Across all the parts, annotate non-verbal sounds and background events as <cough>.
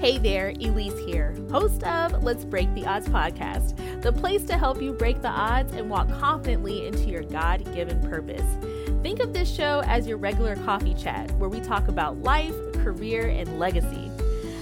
Hey there, Elise here, host of Let's Break the Odds podcast, the place to help you break the odds and walk confidently into your God given purpose. Think of this show as your regular coffee chat where we talk about life, career, and legacy.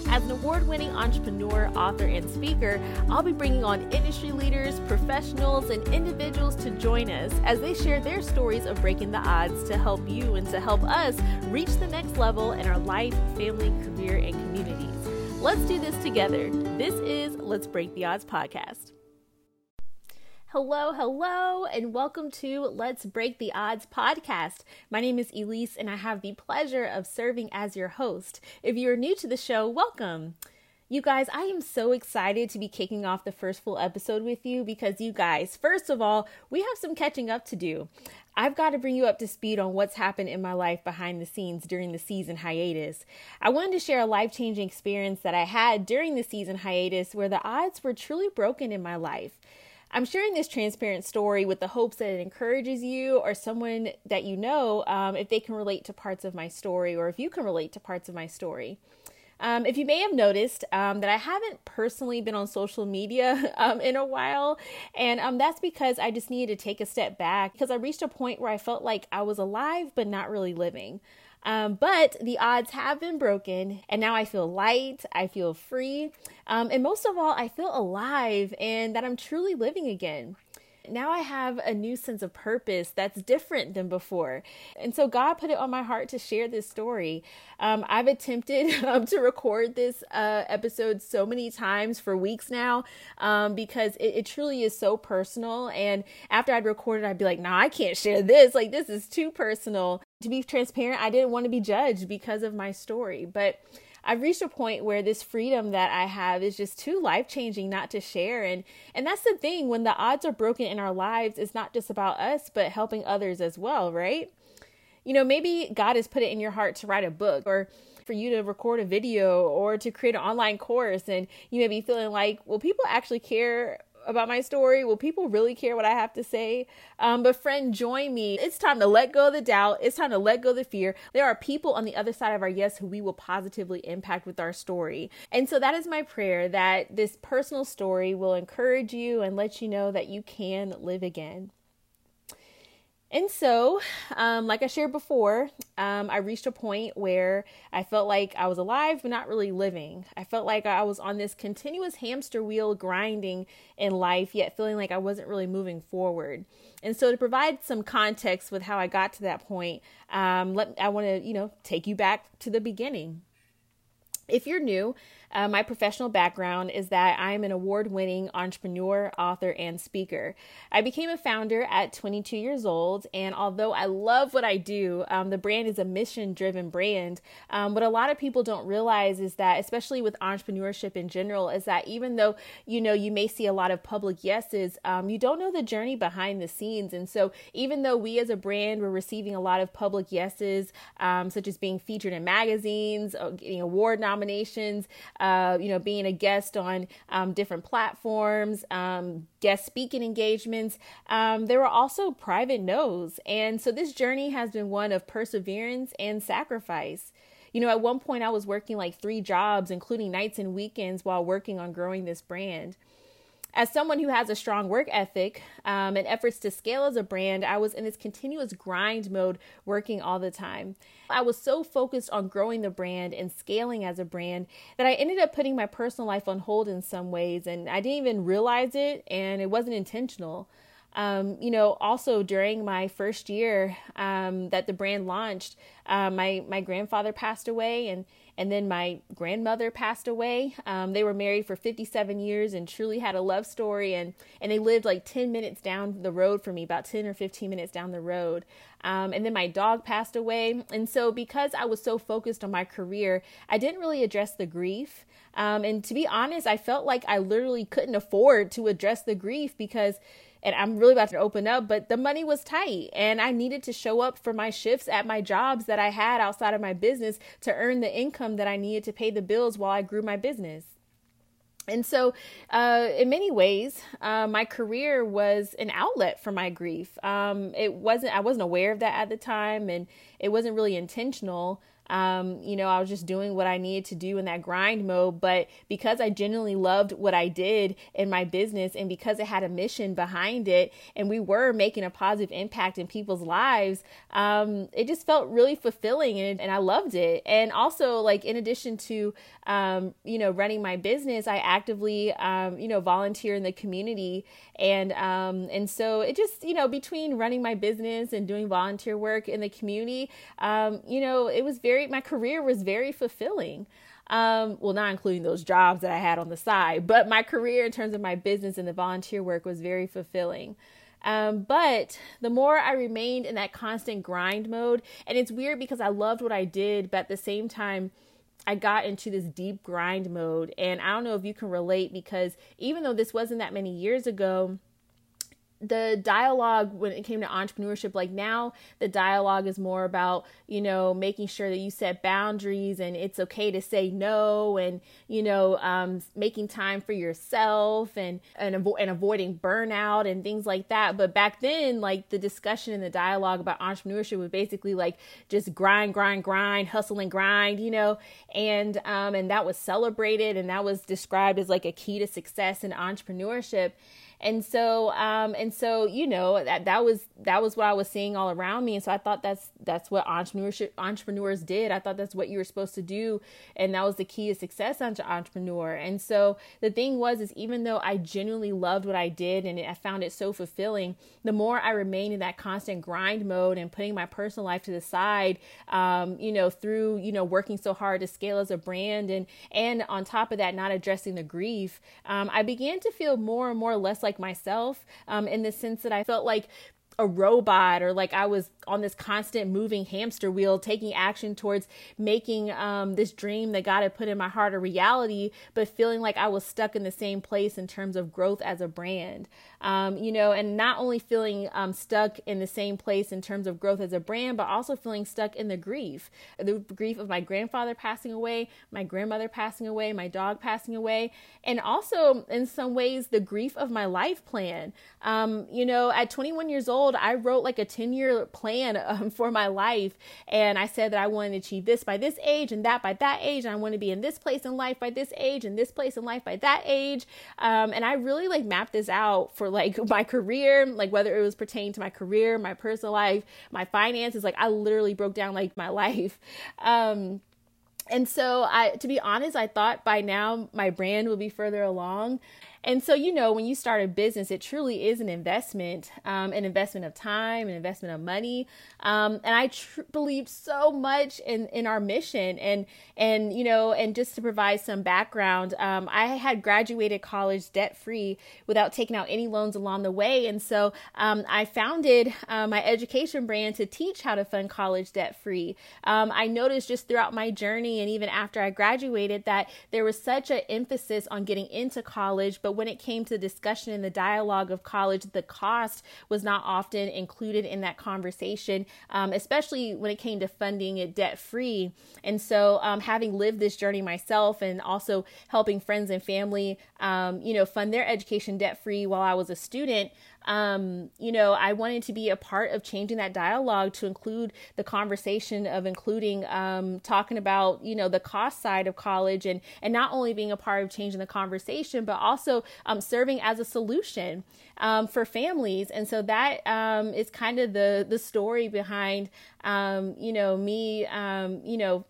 As an award winning entrepreneur, author, and speaker, I'll be bringing on industry leaders, professionals, and individuals to join us as they share their stories of breaking the odds to help you and to help us reach the next level in our life, family, career, and communities. Let's do this together. This is Let's Break the Odds podcast. Hello, hello, and welcome to Let's Break the Odds podcast. My name is Elise, and I have the pleasure of serving as your host. If you are new to the show, welcome. You guys, I am so excited to be kicking off the first full episode with you because you guys, first of all, we have some catching up to do. I've got to bring you up to speed on what's happened in my life behind the scenes during the season hiatus. I wanted to share a life changing experience that I had during the season hiatus where the odds were truly broken in my life. I'm sharing this transparent story with the hopes that it encourages you or someone that you know um, if they can relate to parts of my story or if you can relate to parts of my story. Um, if you may have noticed um, that I haven't personally been on social media <laughs> um, in a while, and um, that's because I just needed to take a step back because I reached a point where I felt like I was alive but not really living. Um, but the odds have been broken, and now I feel light, I feel free, um, and most of all, I feel alive and that I'm truly living again now I have a new sense of purpose that's different than before. And so God put it on my heart to share this story. Um, I've attempted <laughs> um, to record this uh, episode so many times for weeks now um, because it, it, truly is so personal. And after I'd recorded, I'd be like, nah, I can't share this. Like, this is too personal. To be transparent, I didn't want to be judged because of my story. But I've reached a point where this freedom that I have is just too life changing not to share. And and that's the thing when the odds are broken in our lives, it's not just about us, but helping others as well, right? You know, maybe God has put it in your heart to write a book or for you to record a video or to create an online course and you may be feeling like well people actually care about my story? Will people really care what I have to say? Um, but friend, join me. It's time to let go of the doubt. It's time to let go of the fear. There are people on the other side of our yes who we will positively impact with our story. And so that is my prayer that this personal story will encourage you and let you know that you can live again. And so, um, like I shared before, um, I reached a point where I felt like I was alive, but not really living. I felt like I was on this continuous hamster wheel grinding in life, yet feeling like I wasn't really moving forward. And so, to provide some context with how I got to that point, um, let I want to, you know, take you back to the beginning. If you're new, uh, my professional background is that I'm an award winning entrepreneur, author, and speaker. I became a founder at 22 years old, and although I love what I do, um, the brand is a mission driven brand. Um, what a lot of people don't realize is that, especially with entrepreneurship in general, is that even though you know you may see a lot of public yeses, um, you don't know the journey behind the scenes. And so, even though we as a brand were receiving a lot of public yeses, um, such as being featured in magazines, uh, getting award nominations, uh, you know, being a guest on um, different platforms, um, guest speaking engagements. Um, there were also private no's. And so this journey has been one of perseverance and sacrifice. You know, at one point I was working like three jobs, including nights and weekends, while working on growing this brand as someone who has a strong work ethic um, and efforts to scale as a brand, I was in this continuous grind mode working all the time. I was so focused on growing the brand and scaling as a brand that I ended up putting my personal life on hold in some ways, and I didn't even realize it, and it wasn't intentional. Um, you know, also during my first year um, that the brand launched, uh, my my grandfather passed away, and and then my grandmother passed away. Um, they were married for 57 years and truly had a love story. And, and they lived like 10 minutes down the road from me, about 10 or 15 minutes down the road. Um, and then my dog passed away. And so, because I was so focused on my career, I didn't really address the grief. Um, and to be honest, I felt like I literally couldn't afford to address the grief because and I'm really about to open up, but the money was tight and I needed to show up for my shifts at my jobs that I had outside of my business to earn the income that I needed to pay the bills while I grew my business. And so, uh, in many ways, uh, my career was an outlet for my grief. Um, it wasn't, I wasn't aware of that at the time and it wasn't really intentional. Um, you know, I was just doing what I needed to do in that grind mode. But because I genuinely loved what I did in my business and because it had a mission behind it and we were making a positive impact in people's lives, um, it just felt really fulfilling and, and I loved it. And also, like, in addition to, um, you know, running my business, I actively, um, you know, volunteer in the community. And, um, and so it just, you know, between running my business and doing volunteer work in the community, um, you know, it was very, my career was very fulfilling. Um, well, not including those jobs that I had on the side, but my career in terms of my business and the volunteer work was very fulfilling. Um, but the more I remained in that constant grind mode, and it's weird because I loved what I did, but at the same time, I got into this deep grind mode. And I don't know if you can relate because even though this wasn't that many years ago, the dialogue when it came to entrepreneurship like now the dialogue is more about you know making sure that you set boundaries and it's okay to say no and you know um, making time for yourself and and, avo- and avoiding burnout and things like that. But back then like the discussion and the dialogue about entrepreneurship was basically like just grind grind grind hustle and grind you know? And um and that was celebrated and that was described as like a key to success in entrepreneurship and so um and so you know that that was that was what I was seeing all around me. And so I thought that's that's what entrepreneurship entrepreneurs did. I thought that's what you were supposed to do. And that was the key to success as an entrepreneur. And so the thing was is even though I genuinely loved what I did and I found it so fulfilling the more I remained in that constant grind mode and putting my personal life to the side um you know through you know working so hard to scale as a brand and and on top of that not addressing the grief um I began to feel more and more less like like myself um, in the sense that I felt like a robot or like I was on this constant moving hamster wheel, taking action towards making um, this dream that God had put in my heart a reality, but feeling like I was stuck in the same place in terms of growth as a brand um, you know, and not only feeling um, stuck in the same place in terms of growth as a brand, but also feeling stuck in the grief the grief of my grandfather passing away, my grandmother passing away, my dog passing away, and also in some ways the grief of my life plan. Um, you know, at 21 years old, I wrote like a 10 year plan um, <laughs> for my life, and I said that I wanted to achieve this by this age and that by that age, and I want to be in this place in life by this age and this place in life by that age. Um, and I really like mapped this out for like <laughs> my career, like whether it was pertaining to my career, my personal life, my finances. Like I literally broke down like my <laughs> life. Um, and so I to be honest, I thought by now my brand would be further along. And so, you know, when you start a business, it truly is an investment, um, an investment of time, an investment of money. Um, and I tr- believe so much in, in our mission. And, and, you know, and just to provide some background, um, I had graduated college debt free without taking out any loans along the way. And so um, I founded uh, my education brand to teach how to fund college debt free. Um, I noticed just throughout my journey and even after I graduated that there was such an emphasis on getting into college, but when it came to the discussion and the dialogue of college, the cost was not often included in that conversation, um, especially when it came to funding it debt free. And so, um, having lived this journey myself and also helping friends and family, um, you know, fund their education debt free while I was a student, um, you know, I wanted to be a part of changing that dialogue to include the conversation of including um, talking about, you know, the cost side of college and and not only being a part of changing the conversation, but also um, serving as a solution um, for families. And so that um, is kind of the the story behind, um, you know, me, you know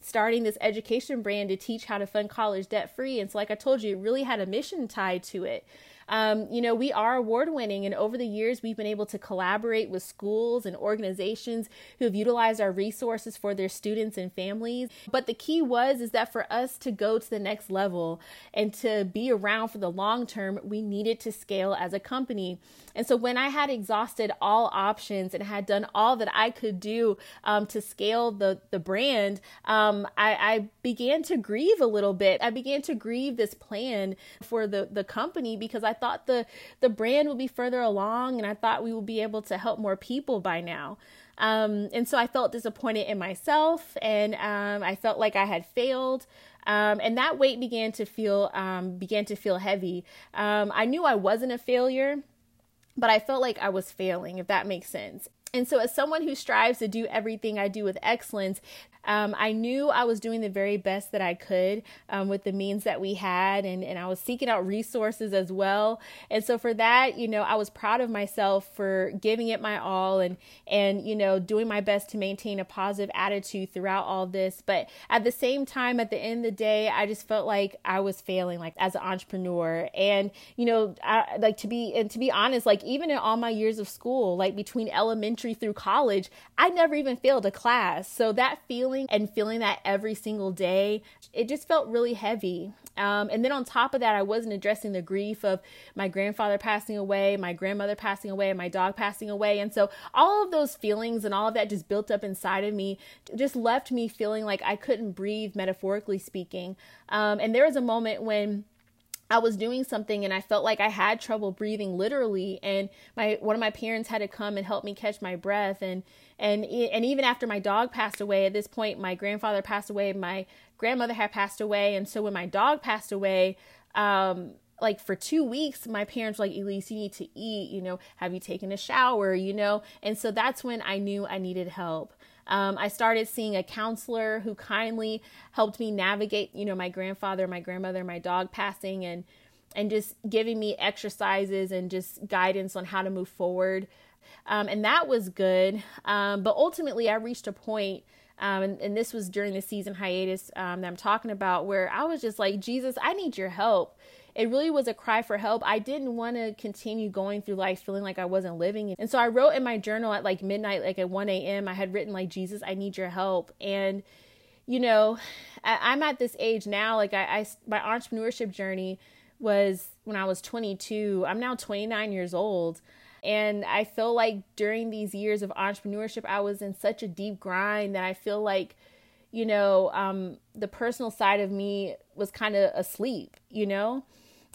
starting this education brand to teach how to fund college debt free. And so, like I told you, it really had a mission tied to it. Um, you know, we are award winning, and over the years, we've been able to collaborate with schools and organizations who have utilized our resources for their students and families. But the key was is that for us to go to the next level and to be around for the long term, we needed to scale as a company. And so when I had exhausted all options and had done all that I could do um, to scale the the brand, um, I, I began to grieve a little bit. I began to grieve this plan for the the company because I thought the the brand would be further along, and I thought we would be able to help more people by now. Um, and so I felt disappointed in myself, and um, I felt like I had failed. Um, and that weight began to feel um, began to feel heavy. Um, I knew I wasn't a failure, but I felt like I was failing, if that makes sense. And so, as someone who strives to do everything I do with excellence, um, I knew I was doing the very best that I could um, with the means that we had, and, and I was seeking out resources as well. And so for that, you know, I was proud of myself for giving it my all and and you know doing my best to maintain a positive attitude throughout all this. But at the same time, at the end of the day, I just felt like I was failing, like as an entrepreneur. And you know, I, like to be and to be honest, like even in all my years of school, like between elementary through college, I never even failed a class. So that feeling and feeling that every single day, it just felt really heavy. Um, and then on top of that, I wasn't addressing the grief of my grandfather passing away, my grandmother passing away, and my dog passing away. And so all of those feelings and all of that just built up inside of me, just left me feeling like I couldn't breathe, metaphorically speaking. Um, and there was a moment when I was doing something and I felt like I had trouble breathing literally and my one of my parents had to come and help me catch my breath and and and even after my dog passed away at this point my grandfather passed away my grandmother had passed away and so when my dog passed away um like for two weeks, my parents were like, Elise, you need to eat, you know, have you taken a shower, you know? And so that's when I knew I needed help. Um, I started seeing a counselor who kindly helped me navigate, you know, my grandfather, my grandmother, my dog passing and and just giving me exercises and just guidance on how to move forward. Um, and that was good. Um, but ultimately, I reached a point, um, and, and, this was during the season hiatus um, that I'm talking about, where I was just like, Jesus, I need your help. It really was a cry for help. I didn't want to continue going through life feeling like I wasn't living. And so I wrote in my journal at like midnight, like at 1 a.m., I had written, like, Jesus, I need your help. And, you know, I, am at this age now, like, I, I my entrepreneurship journey was when I was 22. I'm now 29 years old. And I feel like during these years of entrepreneurship, I was in such a deep grind that I feel like, you know, um, the personal side of me was kind of asleep, you know?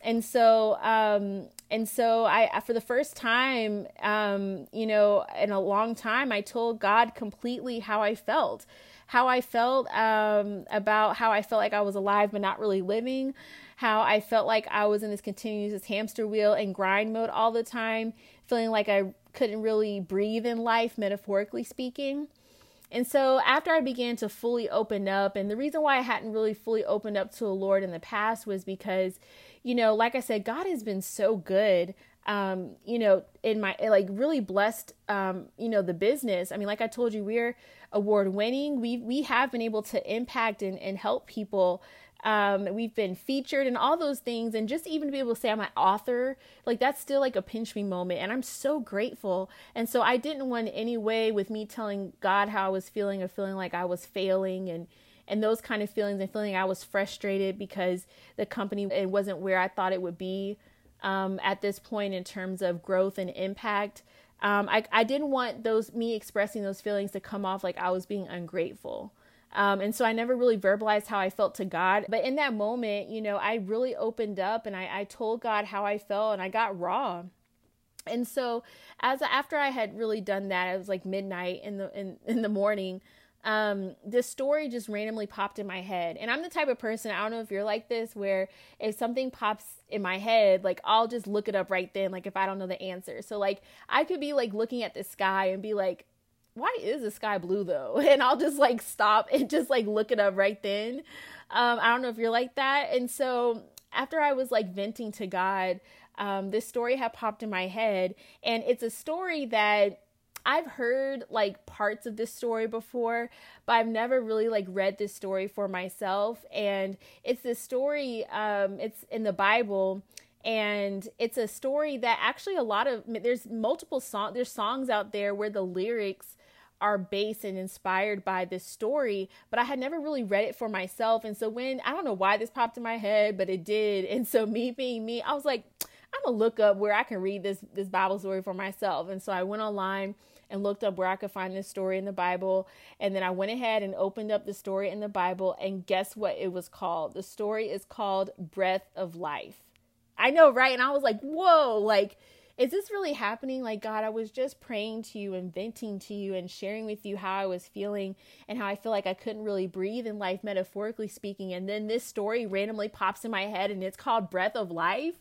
And so, um, and so I, for the first time, um, you know, in a long time, I told God completely how I felt, how I felt, um, about how I felt like I was alive, but not really living, how I felt like I was in this continuous hamster wheel and grind mode all the time, feeling like I couldn't really breathe in life, metaphorically speaking. And so after I began to fully open up, and the reason why I hadn't really fully opened up to the Lord in the past was because, you know, like I said, God has been so good. Um, you know, in my like really blessed um, you know, the business. I mean, like I told you, we're award winning. We we have been able to impact and, and help people um, we've been featured and all those things and just even to be able to say i'm an author like that's still like a pinch me moment and i'm so grateful. And so i didn't want any way with me telling god how i was feeling or feeling like i was failing and and those kind of feelings and feeling i was frustrated because the company it wasn't where i thought it would be um, at this point in terms of growth and impact. Um, I, I didn't want those me expressing those feelings to come off like i was being ungrateful um, and so I never really verbalized how I felt to God. But in that moment, you know, I really opened up and I, I told God how I felt and I got raw. And so as after I had really done that, it was like midnight in the in, <laughs> in the morning. Um, this story just randomly popped in my head. And I'm the type of person, I don't know if you're like this, where if something pops in my head, like I'll just look it up right then, like if I don't know the answer. So like I could be like looking at the sky and be like, why is the sky blue though? <laughs> And I'll just like stop and just like look it up right then. Um, I don't know if you're like that. And so after I was like venting to God, um, this story had popped in my head, and it's a story that I've heard like parts of this story before, but I've never really like read this story for myself. And it's this story, um, it's in the Bible, and it's a story that actually a lot of there's multiple song there's songs out there where the lyrics are based and inspired by this story, but I had never really read it for myself. And so when I don't know why this popped in my head, but it did. And so me being me, I was like, I'm gonna look up where I can read this this Bible story for myself. And so I went online and looked up where I could find this story in the Bible. And then I went ahead and opened up the story in the Bible. And guess what it was called? The story is called Breath of Life. I know, right? And I was like, whoa, like is this really happening? Like, God, I was just praying to you and venting to you and sharing with you how I was feeling and how I feel like I couldn't really breathe in life, metaphorically speaking. And then this story randomly pops in my head and it's called Breath of Life.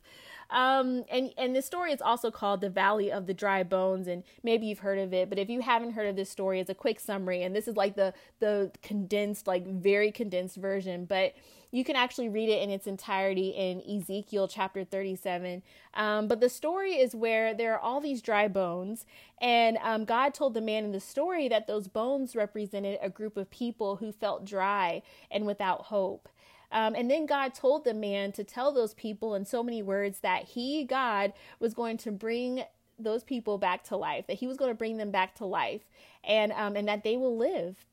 Um, and and this story is also called the Valley of the Dry Bones, and maybe you've heard of it, but if you haven't heard of this story, it's a quick summary, and this is like the the condensed, like very condensed version, but you can actually read it in its entirety in Ezekiel chapter 37. Um, but the story is where there are all these dry bones, and um, God told the man in the story that those bones represented a group of people who felt dry and without hope. Um, and then God told the man to tell those people in so many words that he, God, was going to bring those people back to life, that he was going to bring them back to life, and um, and that they will live.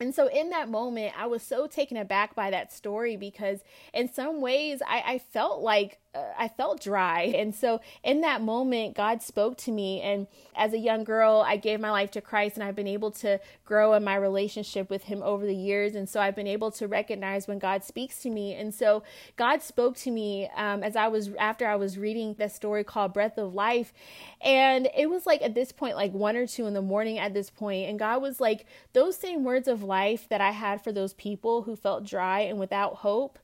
And so, in that moment, I was so taken aback by that story because, in some ways, I, I felt like I felt dry. <laughs> And so in that moment, God spoke to me. And as a young girl, I gave my life to Christ and I've been able to grow in my relationship with Him over the years. And so I've been able to recognize when God speaks to me. And so God spoke to me um, as I was, after I was reading that story called Breath of Life. And it was like at this point, like one or two in the morning at this point, And God was like, those same words of life that I had for those people who felt dry and without hope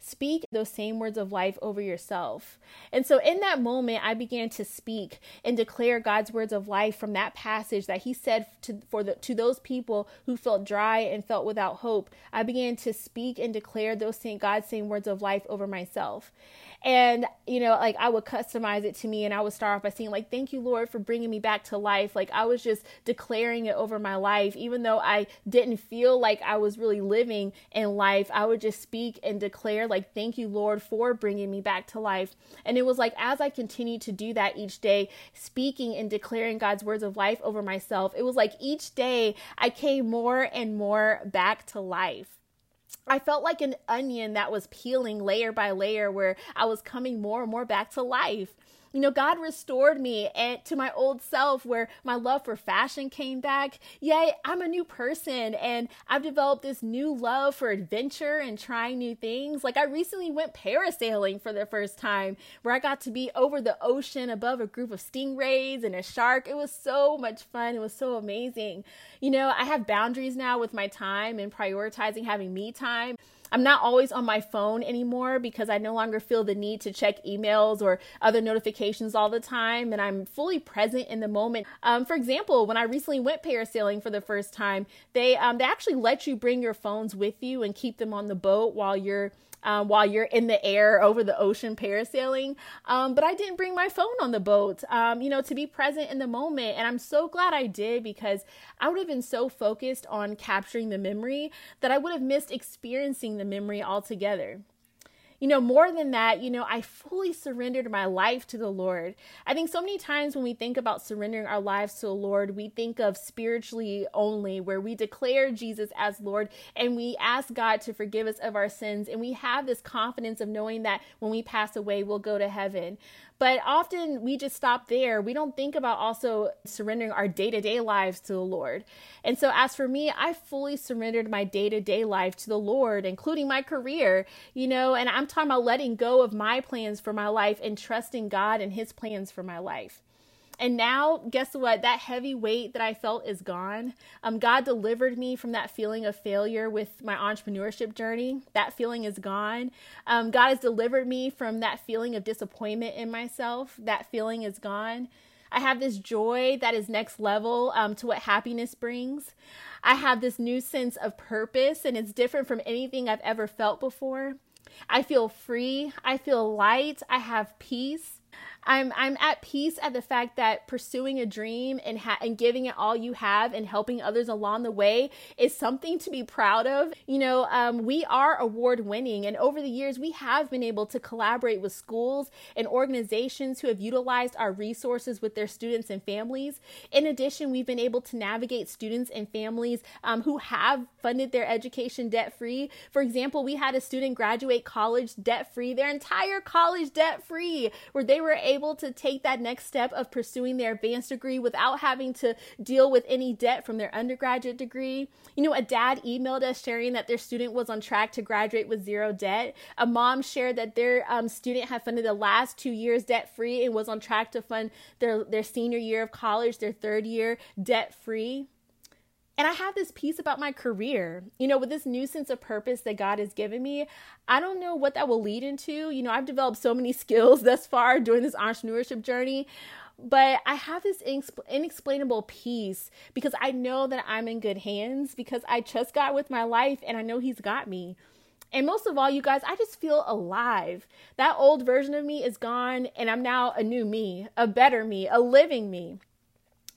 speak those same words of life over yourself. And so in that moment, I began to speak and declare God's words of life from that passage that he said to, for the, to those people who felt dry and felt without hope. I began to speak and declare those same God's same words of life over myself. And, you know, like I would customize it to me and I would start off by saying, like, thank you, Lord, for bringing me back to life. Like I was just declaring it over my life. Even though I didn't feel like I was really living in life, I would just speak and declare, like, thank you, Lord, for bringing me back to life. And it was like as I continued to do that each day, speaking and declaring God's words of life over myself, it was like each day I came more and more back to life. I felt like an onion that was peeling layer by layer, where I was coming more and more back to life. You know, God restored me and to my old self where my love for fashion came back. Yay, I'm a new person and I've developed this new love for adventure and trying new things. Like I recently went parasailing for the first time where I got to be over the ocean above a group of stingrays and a shark. It was so much fun. It was so amazing. You know, I have boundaries now with my time and prioritizing having me time. I'm not always on my phone anymore because I no longer feel the need to check emails or other notifications all the time, and I'm fully present in the moment. Um, for example, when I recently went parasailing for the first time, they um, they actually let you bring your phones with you and keep them on the boat while you're um, while you're in the air over the ocean parasailing. Um, but I didn't bring my phone on the boat, um, you know, to be present in the moment. And I'm so glad I did because I would have been so focused on capturing the memory that I would have missed experiencing the memory altogether you know, more than that, you know, I fully surrendered my life to the Lord. I think so many times when we think about surrendering our lives to the Lord, we think of spiritually only, where we declare Jesus as Lord and we ask God to forgive us of our sins. And we have this confidence of knowing that when we pass away, we'll go to heaven. But often we just stop there. We don't think about also surrendering our day to day lives to the Lord. And so, as for me, I fully surrendered my day to day life to the Lord, including my career, you know, and I'm talking about letting go of my plans for my life and trusting God and His plans for my life. And now, guess what? That heavy weight that I felt is gone. Um, God delivered me from that feeling of failure with my entrepreneurship journey. That feeling is gone. Um, God has delivered me from that feeling of disappointment in myself. That feeling is gone. I have this joy that is next level um, to what happiness brings. I have this new sense of purpose, and it's different from anything I've ever felt before. I feel free. I feel light. I have peace. I'm I'm at peace at the fact that pursuing a dream and ha- and giving it all you have and helping others along the way is something to be proud of. You know, um, we are award winning, and over the years we have been able to collaborate with schools and organizations who have utilized our resources with their students and families. In addition, we've been able to navigate students and families um, who have funded their education debt free. For example, we had a student graduate college debt free, their entire college debt free, where they were able to take that next step of pursuing their advanced degree without having to deal with any debt from their undergraduate degree. You know, a dad emailed us sharing that their student was on track to graduate with zero debt. A mom shared that their um, student had funded the last two years debt free and was on track to fund their, their senior year of college, their third year debt free. And I have this peace about my career. You know, with this new sense of purpose that God has given me, I don't know what that will lead into. You know, I've developed so many <laughs> skills thus far during this entrepreneurship journey, but I have this inexplainable peace because I know that I'm in good hands because I trust God with my life and I know He's got me. And most of all, you guys, I just feel alive. That old version of me is gone, and I'm now a new me, a better me, a living me.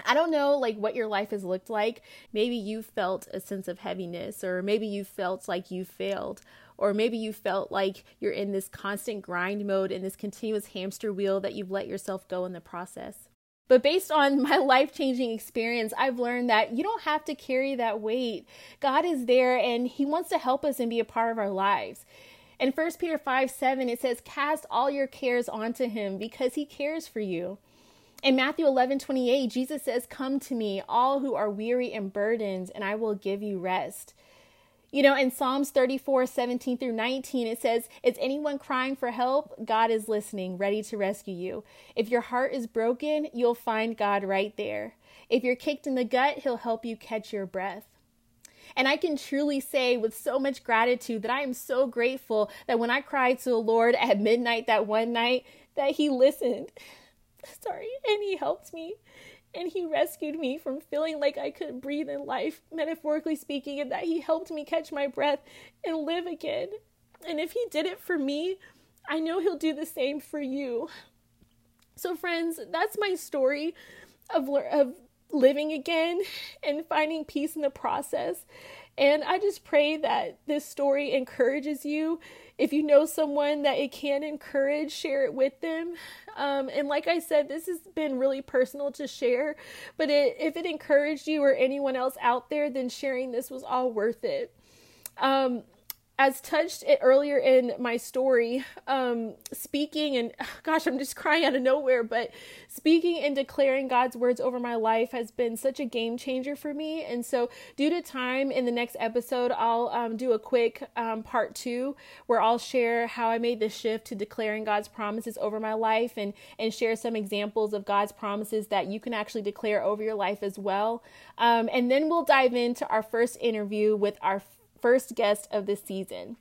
I don't know like what your life has looked like. Maybe you felt a sense of heaviness or maybe you felt like you failed or maybe you felt like you're in this constant grind mode in this continuous hamster wheel that you've let yourself go in the process. But based on <laughs> my life changing experience, I've learned that you don't have to carry that weight. God is there and He wants to help us and be a part of our lives. In 1 Peter 5 7, it says, Cast all your cares onto Him because He cares for you. In Matthew 11, 28, Jesus says, Come to me, all who are weary and burdened, and I will give you rest. You know, in Psalms 34, 17 through 19, it says, Is anyone crying for help? God is listening, ready to rescue you. If your heart is broken, you'll find God right there. If you're kicked in the gut, he'll help you catch your breath. And I can truly say with so much gratitude that I am so grateful that when I cried to the Lord at midnight that one night, that he listened. <laughs> sorry, and he helped me and he rescued me from feeling like I couldn't breathe in life, metaphorically speaking, and that he helped me catch my breath and live again. And if he did it for me, I know he'll do the same for you. So, friends, that's my story of, of living again and finding peace in the process. And I just pray that this story encourages you. If you know someone that it can encourage, share it with them. Um, and like I said, this has been really personal to share. But it, if it encouraged you or anyone else out there, then sharing this was all worth it. Um, as touched it earlier in my story, um, speaking and <sighs> gosh, I'm just crying out of nowhere, but speaking and declaring God's words over my life has been such a game changer for me. And so, due to time, in the next episode, I'll um, do a quick um, part two where I'll share how I made the shift to declaring God's promises over my life and and share some examples of God's promises that you can actually declare over your life as well. Um, and then we'll dive into our first interview with our first guest of this season.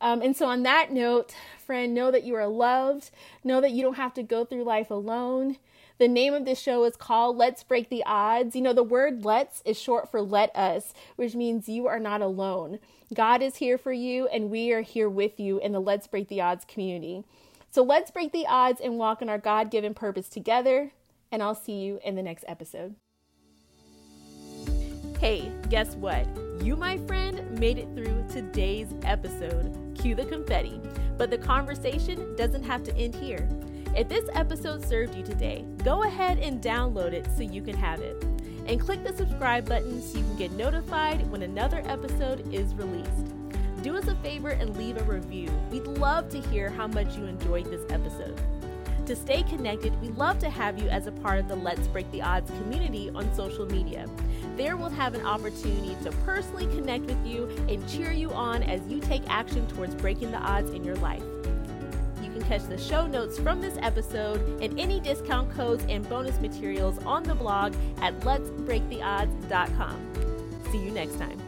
Um, and so, on that note, friend, know that you are loved. Know that you don't have to go through life alone. The name of this show is called Let's Break the Odds. You know, the word let's is short for let us, which means you are not alone. God is here for you, and we are here with you in the Let's Break the Odds community. So, let's break the odds and walk in our God given purpose together. And I'll see you in the next episode. Hey, guess what? You, my friend, made it through today's episode. Cue the confetti. But the conversation doesn't have to end here. If this episode served you today, go ahead and download it so you can have it. And click the subscribe button so you can get notified when another episode is released. Do us a favor and leave a review. We'd love to hear how much you enjoyed this episode. To stay connected, we'd love to have you as a part of the Let's Break the Odds community on social media. There we'll have an opportunity to personally connect with you and cheer you on as you take action towards breaking the odds in your life. You can catch the show notes from this episode and any discount codes and bonus materials on the blog at letsbreaktheodds.com. See you next time.